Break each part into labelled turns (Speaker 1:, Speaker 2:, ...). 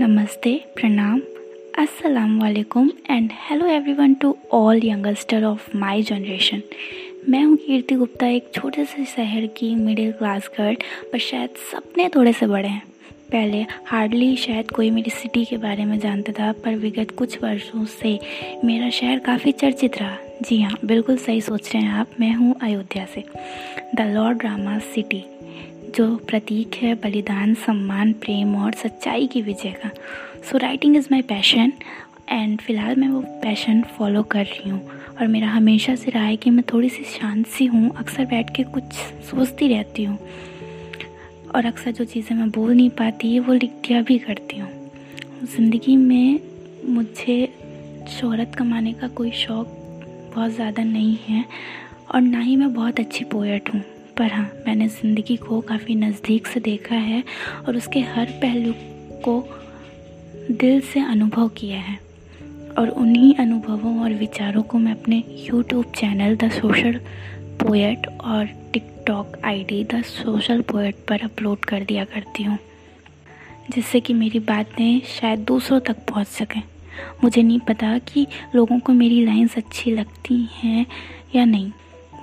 Speaker 1: नमस्ते, प्रणाम। अस्सलाम वालेकुम and hello everyone to all youngster of my generation. मैं हूँ कीर्ति गुप्ता, एक छोटे से शहर की मिडिल क्लास गर्ल, पर शायद सपने थोड़े से बड़े हैं। पहले हार्डली शायद कोई मेरी सिटी के बारे में जानता था, पर विगत कुछ वर्षों से मेरा शहर काफ़ी चर्चित रहा। जी हाँ बिल्कुल सही सोच रहे हैं आप, मैं हूँ अयोध्या से। The lord Rama city. जो प्रतीक है, बलिदान, सम्मान, प्रेम और सच्चाई की विजय का। So writing is my passion and फ़िलहाल मैं वो पैशन फॉलो कर रही हूँ। और मेरा हमेशा से रहा है कि मैं थोड़ी सी शांत सी हूँ, अक्सर बैठ के कुछ सोचती रहती हूँ। और अक्सर जो चीज़ें मैं बोल नहीं पाती है वो लिख दिया भी करती हूँ। ज़िंदगी में मुझे शोहरत कमाने का कोई शौक़ बहुत ज़्यादा नहीं है और ना ही मैं बहुत अच्छी पोएट हूँ। पर हाँ मैंने ज़िंदगी को काफ़ी नज़दीक से देखा है और उसके हर पहलू को दिल से अनुभव किया है। और उन्हीं अनुभवों और विचारों को मैं अपने YouTube channel the social poet और TikTok ID the social poet पर अपलोड कर दिया करती हूँ, जिससे कि मेरी बातें शायद दूसरों तक पहुँच सकें। मुझे नहीं पता कि लोगों को मेरी लाइंस अच्छी लगती हैं या नहीं।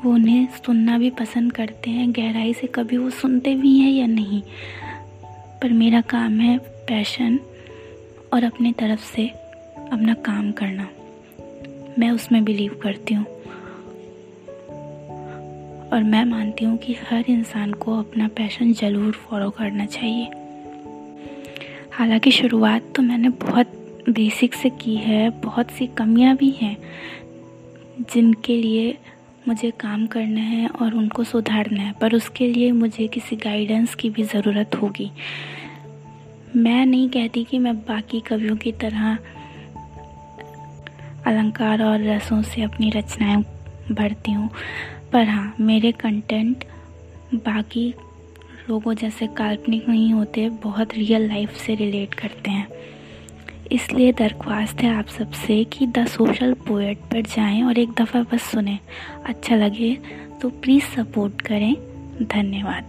Speaker 1: वो उन्हें सुनना भी पसंद करते हैं, गहराई से कभी वो सुनते भी हैं या नहीं। पर मेरा काम है पैशन और अपने तरफ़ से अपना काम करना। मैं उसमें बिलीव करती हूँ। और मैं मानती हूँ कि हर इंसान को अपना पैशन ज़रूर फॉलो करना चाहिए। हालाँकि शुरुआत तो मैंने बहुत बेसिक से की है, बहुत सी कमियाँ भी हैं, जिनके लिए मुझे काम करना है और उनको सुधारना है, पर उसके लिए मुझे किसी गाइडेंस की भी ज़रूरत होगी। मैं नहीं कहती कि मैं बाकी कवियों की तरह अलंकार और रसों से अपनी रचनाएँ भरती हूँ, पर हाँ मेरे कंटेंट बाकी लोगों जैसे काल्पनिक नहीं होते, बहुत रियल लाइफ से रिलेट करते हैं। इसलिए दरख्वास्त है आप सबसे कि द सोशल पोएट पर जाएँ और एक दफ़ा बस सुने। अच्छा लगे तो प्लीज़ सपोर्ट करें। धन्यवाद।